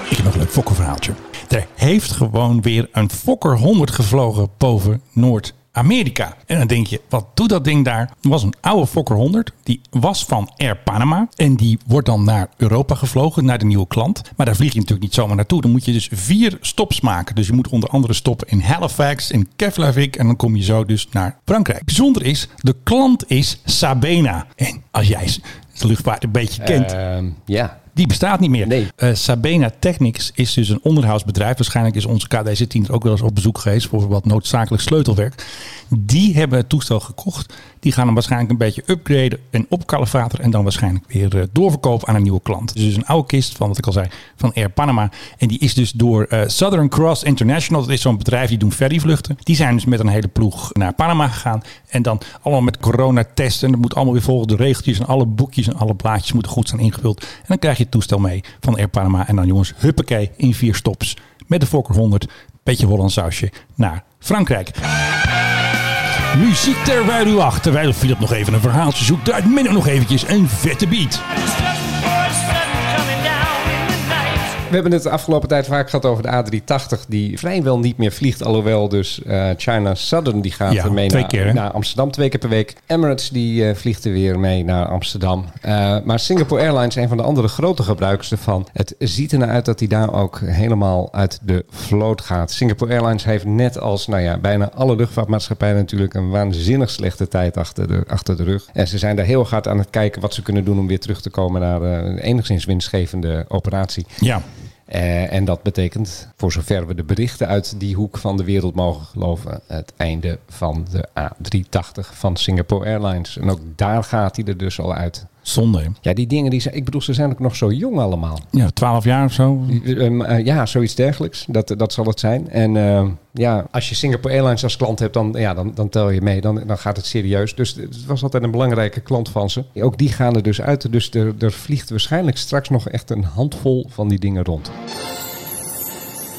Ik heb nog een leuk fokkerverhaaltje. Er heeft gewoon weer een Fokker 100 gevlogen boven Noord-Amerika. En dan denk je, wat doet dat ding daar? Er was een oude Fokker 100. Die was van Air Panama. En die wordt dan naar Europa gevlogen, naar de nieuwe klant. Maar daar vlieg je natuurlijk niet zomaar naartoe. Dan moet je dus vier stops maken. Dus je moet onder andere stoppen in Halifax, in Keflavik. En dan kom je zo dus naar Frankrijk. Bijzonder is, de klant is Sabena. En als jij de luchtvaart een beetje kent, Ehm, ja. Die bestaat niet meer. Nee. Eh, Sabena Technics is dus een onderhoudsbedrijf. Waarschijnlijk is onze KDC-10 er ook wel eens op bezoek geweest voor wat noodzakelijk sleutelwerk. Die hebben het toestel gekocht. Die gaan hem waarschijnlijk een beetje upgraden en opkalefateren. En dan waarschijnlijk weer eh, doorverkopen aan een nieuwe klant. Dus een oude kist van wat ik al zei, van Air Panama. En die is dus door eh, Southern Cross International. Dat is zo'n bedrijf die doen ferryvluchten. Die zijn dus met een hele ploeg naar Panama gegaan. En dan allemaal met coronatesten. En dat moet allemaal weer volgens de regeltjes. En alle boekjes en alle blaadjes moeten goed zijn ingevuld. En dan krijg je het toestel mee van Air Panama. En dan jongens, huppakee, in vier stops. Met de Fokker 100, beetje Holland sausje, naar Frankrijk. Muziek terwijl u wacht. Terwijl Philip nog even een verhaaltje zoekt. Draait nog eventjes een vette beat. We hebben het de afgelopen tijd vaak gehad over de A380, die vrijwel niet meer vliegt. Alhoewel dus eh, China Southern, die gaat Ja, er mee naar, keer, hè? naar Amsterdam twee keer per week. Emirates, die eh, vliegt er weer mee naar Amsterdam. Eh, maar Singapore Airlines, een van de andere grote gebruikers ervan. Het ziet ernaar uit dat hij daar ook helemaal uit de vloot gaat. Singapore Airlines heeft net als nou ja, bijna alle luchtvaartmaatschappijen natuurlijk een waanzinnig slechte tijd achter de, achter de rug. En ze zijn daar heel hard aan het kijken wat ze kunnen doen om weer terug te komen naar een enigszins winstgevende operatie. Ja. Eh, en dat betekent, voor zover we de berichten uit die hoek van de wereld mogen geloven, het einde van de A380 van Singapore Airlines. En ook daar gaat hij er dus al uit. Zonde. Ja, die dingen, die zijn, ik bedoel, ze zijn ook nog zo jong allemaal. Ja, 12 jaar of zo. Ehm, eh, ja, zoiets dergelijks. Dat, dat zal het zijn. En ehm, ja, als je Singapore Airlines als klant hebt, dan, ja, dan, dan tel je mee. Dan, dan gaat het serieus. Dus het was altijd een belangrijke klant van ze. Ook die gaan er dus uit. Dus er, er vliegt waarschijnlijk straks nog echt een handvol van die dingen rond.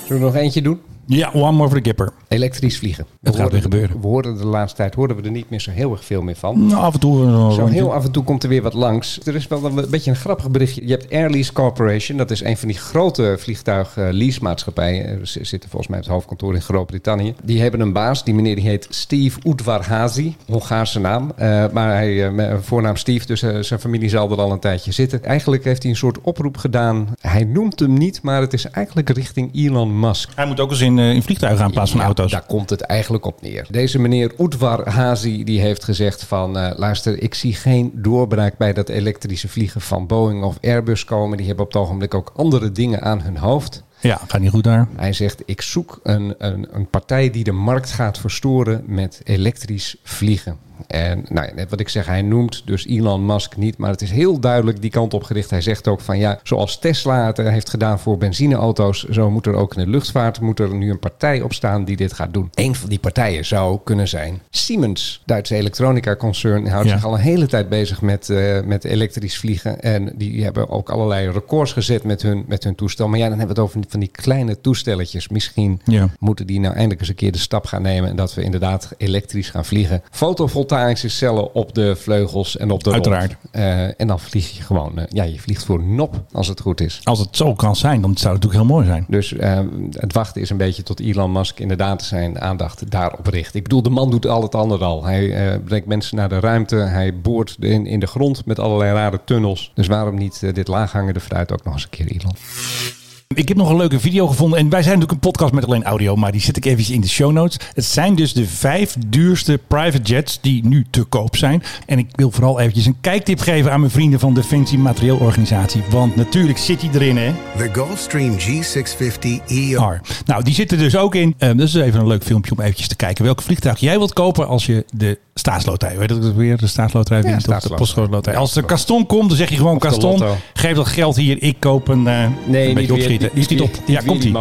Zullen we er nog eentje doen? Ja, one more for the gipper. Elektrisch vliegen. Het gaat weer gebeuren. We hoorden de laatste tijd hoorden we er niet meer zo heel erg veel meer van. Nou, af en toe een Zo rondje. heel af en toe komt er weer wat langs. Er is wel een beetje een grappig berichtje. Je hebt Air Lease Corporation. Dat is een van die grote vliegtuig eh, leasemaatschappijen. Ze zitten volgens mij op het hoofdkantoor in Groot-Brittannië. Die hebben een baas. Die meneer die heet Steve Udvarhazy. Hongaarse naam. Eh, maar hij, eh, voornaam Steve. Dus eh, zijn familie zal er al een tijdje zitten. Eigenlijk heeft hij een soort oproep gedaan. Hij noemt hem niet. Maar het is eigenlijk richting Elon Musk. Hij moet ook eens in, eh, in vliegtuigen gaan in plaats van Ja, auto's. Daar komt het eigenlijk op neer. Deze meneer Udvar Hazi die heeft gezegd van... eh, luister, ik zie geen doorbraak bij dat elektrische vliegen van Boeing of Airbus komen. Die hebben op het ogenblik ook andere dingen aan hun hoofd. Ja, gaat niet goed daar. Hij zegt, ik zoek een, een, een partij die de markt gaat verstoren met elektrisch vliegen. En nou ja, net wat ik zeg, hij noemt dus Elon Musk niet, maar het is heel duidelijk die kant op gericht. Hij zegt ook van ja, zoals Tesla het eh, heeft gedaan voor benzineauto's, zo moet er ook in de luchtvaart moet er nu een partij op staan die dit gaat doen. Een van die partijen zou kunnen zijn Siemens, Duitse elektronica concern, houdt Ja. zich al een hele tijd bezig met, eh, met elektrisch vliegen. En die hebben ook allerlei records gezet met hun, met hun toestel. Maar ja, dan hebben we het over van die kleine toestelletjes. Misschien Ja. moeten die nou eindelijk eens een keer de stap gaan nemen. En dat we inderdaad elektrisch gaan vliegen. Fotovoltaïsche cellen op de vleugels en op de. Uiteraard. Eh, en dan vlieg je gewoon, eh, ja, je vliegt voor nop als het goed is. Als het zo kan zijn, dan zou het natuurlijk heel mooi zijn. Dus eh, het wachten is een beetje tot Elon Musk inderdaad zijn aandacht daarop richt. Ik bedoel, de man doet al het andere al. Hij brengt mensen naar de ruimte. Hij boort in, in de grond met allerlei rare tunnels. Dus waarom niet dit laaghangende fruit ook nog eens een keer, Elon? Ik heb nog een leuke video gevonden. En wij zijn natuurlijk een podcast met alleen audio, maar die zet ik even in de show notes. Het zijn dus de vijf duurste private jets die nu te koop zijn. En ik wil vooral eventjes een kijktip geven aan mijn vrienden van Defensie Materieelorganisatie. Want natuurlijk zit die erin, hè? The Gulfstream G650 ER. R. Nou, die zit er dus ook in. Um, dat is even een leuk filmpje om eventjes te kijken welke vliegtuig jij wilt kopen als je de staatsloterij, weet je dat weer, de staatsloterij wint of de postcode als er Caston komt, dan zeg je gewoon de lotto. geef dat geld hier, ik koop een, eh Nee, een beetje niet weer, opschieten. Niet- Schiet niet op. Ja, niet komt die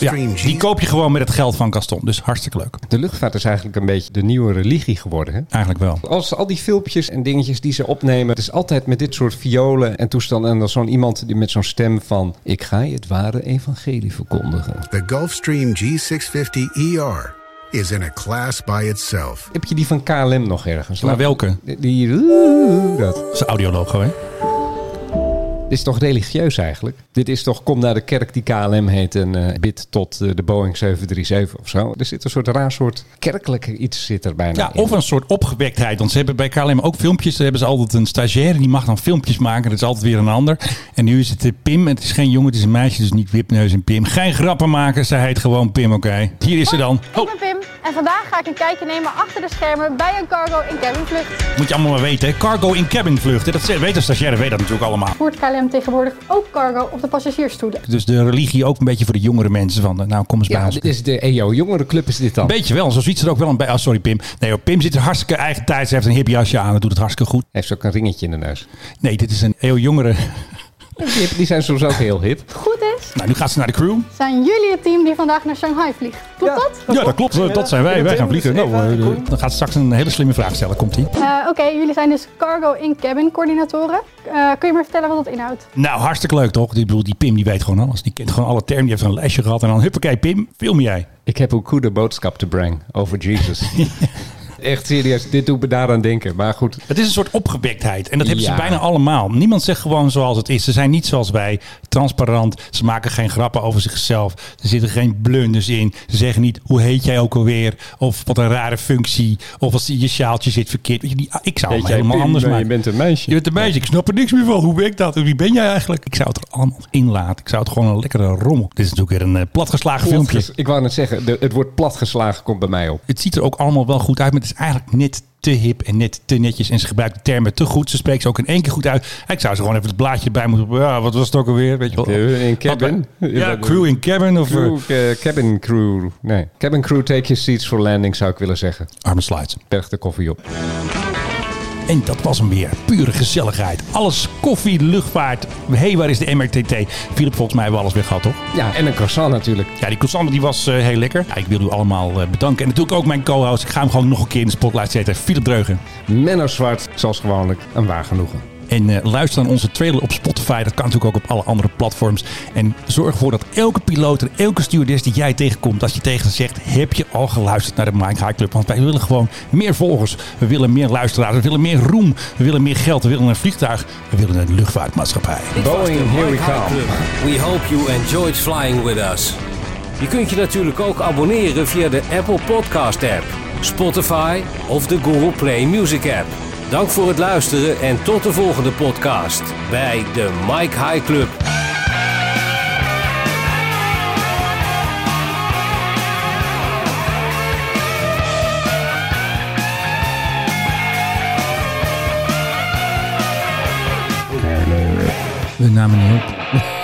Ja, die koop je gewoon met het geld van Caston. Dus hartstikke leuk. De luchtvaart is eigenlijk een beetje de nieuwe religie geworden. Hè? Eigenlijk wel. Als al die filmpjes en dingetjes die ze opnemen, het is altijd met dit soort violen en toestanden. En dan zo'n iemand die met zo'n stem van: Ik ga je het ware evangelie verkondigen. The Gulfstream G650 ER is in a class by itself. Heb je die van KLM nog ergens? Maar welke? Die, die dat. Dat is een audiologo, hè? Dit is toch religieus eigenlijk? Dit is toch, kom naar de kerk die KLM heet en eh, bid tot eh, de Boeing 737 of zo. Er zit een soort raar soort kerkelijk iets zit er bijna Ja, in. of een soort opgewektheid. Want ze hebben bij KLM ook filmpjes. Daar hebben ze altijd een stagiair. Die mag dan filmpjes maken. Dat is altijd weer een ander. En nu is het eh, Pim. En het is geen jongen, het is een meisje. Dus niet Wipneus en Pim. Geen grappen maken. Zij heet gewoon Pim, oké. Hier is ze dan. Ik ben Pim en vandaag ga ik een kijkje nemen achter de schermen bij een cargo in cabin vlucht. Moet je allemaal maar weten. hè. Cargo in cabin vluchten. Dat weet de stagiair, weet dat natuurlijk allemaal. Voert KLM tegenwoordig ook cargo op de passagiersstoelen. Dus de religie ook een beetje voor de jongere mensen. Van, nou, kom eens bij Ja, ons. dit is de EO jongerenclub is dit dan. Beetje wel, zo ziet ze er ook wel een bij. Oh, sorry Pim. Nee Pim zit er hartstikke eigen tijd. Ze heeft een hip jasje aan. Dat doet het hartstikke goed. Heeft ze ook een ringetje in de neus. Nee, dit is een heel jongere. Die, die zijn soms ook heel hip. Goed is, Nou, nu gaat ze naar de crew. zijn jullie het team die vandaag naar Shanghai vliegt. Klopt dat? Ja, dat klopt. Eh, Dat zijn wij. Wij gaan vliegen. Nou, eh, dan gaat ze straks een hele slimme vraag stellen. Komt ie? Eh, Oké, jullie zijn dus cargo in cabin coördinatoren. Eh, kun je me vertellen wat dat inhoudt? Nou, hartstikke leuk toch? Ik bedoel, die Pim die weet gewoon alles. Die kent gewoon alle termen. Die heeft een lesje gehad. En dan huppakee Pim, film jij. Ik heb een goede boodschap te brengen over Jesus. Echt serieus, dit doet me daaraan denken. Maar goed. Het is een soort opgewektheid. En dat hebben Ja. ze bijna allemaal. Niemand zegt gewoon zoals het is. Ze zijn niet zoals wij. Transparant. Ze maken geen grappen over zichzelf. Er zitten geen blunders in. Ze zeggen niet, hoe heet jij ook alweer? Of wat een rare functie. Of als je sjaaltje zit verkeerd. Weet je, die, ik zou jij helemaal Pim, anders maken. Je bent een meisje. Je bent een meisje. Ik snap er niks meer van. Hoe werkt dat? Wie ben jij eigenlijk? Ik zou het er allemaal in laten. Ik zou het gewoon een lekkere rommel. Dit is natuurlijk weer een eh, platgeslagen filmpje. Ik wou net zeggen, de, het woord platgeslagen komt bij mij op. Het ziet er ook allemaal wel goed uit, maar het is eigenlijk net te hip en net te netjes. En ze gebruikt de termen te goed. Ze spreekt ze ook in één keer goed uit. Ik zou ze gewoon even het blaadje erbij moeten... Ja, wat was het ook alweer? Weet je wel? In cabin? Ja, crew in cabin. Of, Crew, eh, eh, cabin crew. Nee, cabin crew take your seats for landing zou ik willen zeggen. arme slides. Berg de koffie op. En dat was hem weer. Pure gezelligheid. Alles koffie, luchtvaart. Hé, hey, waar is de MRTT? Philip, volgens mij hebben we alles weer gehad, toch? Ja, en een croissant natuurlijk. Ja, die croissant die was eh, heel lekker. Ja, ik wil u allemaal eh, bedanken. En natuurlijk ook mijn co-host. Ik ga hem gewoon nog een keer in de spotlight zetten. Philip Dreugen. Menno Zwart, zoals gewoonlijk, een waar genoegen. En eh, luister naar onze trailer op Spotify. Dat kan natuurlijk ook op alle andere platforms. En zorg ervoor dat elke piloot en elke stewardess die jij tegenkomt, als je tegen ze zegt, heb je al geluisterd naar de Mike High Club? Want wij willen gewoon meer volgers. We willen meer luisteraars. We willen meer roem. We willen meer geld. We willen een vliegtuig. We willen een luchtvaartmaatschappij. Boeing, here we come. We hope you enjoyed flying with us. Je kunt je natuurlijk ook abonneren via de Apple Podcast app, Spotify of de Google Play Music app. Dank voor het luisteren en tot de volgende podcast bij de Mike High Club. We namen niet op.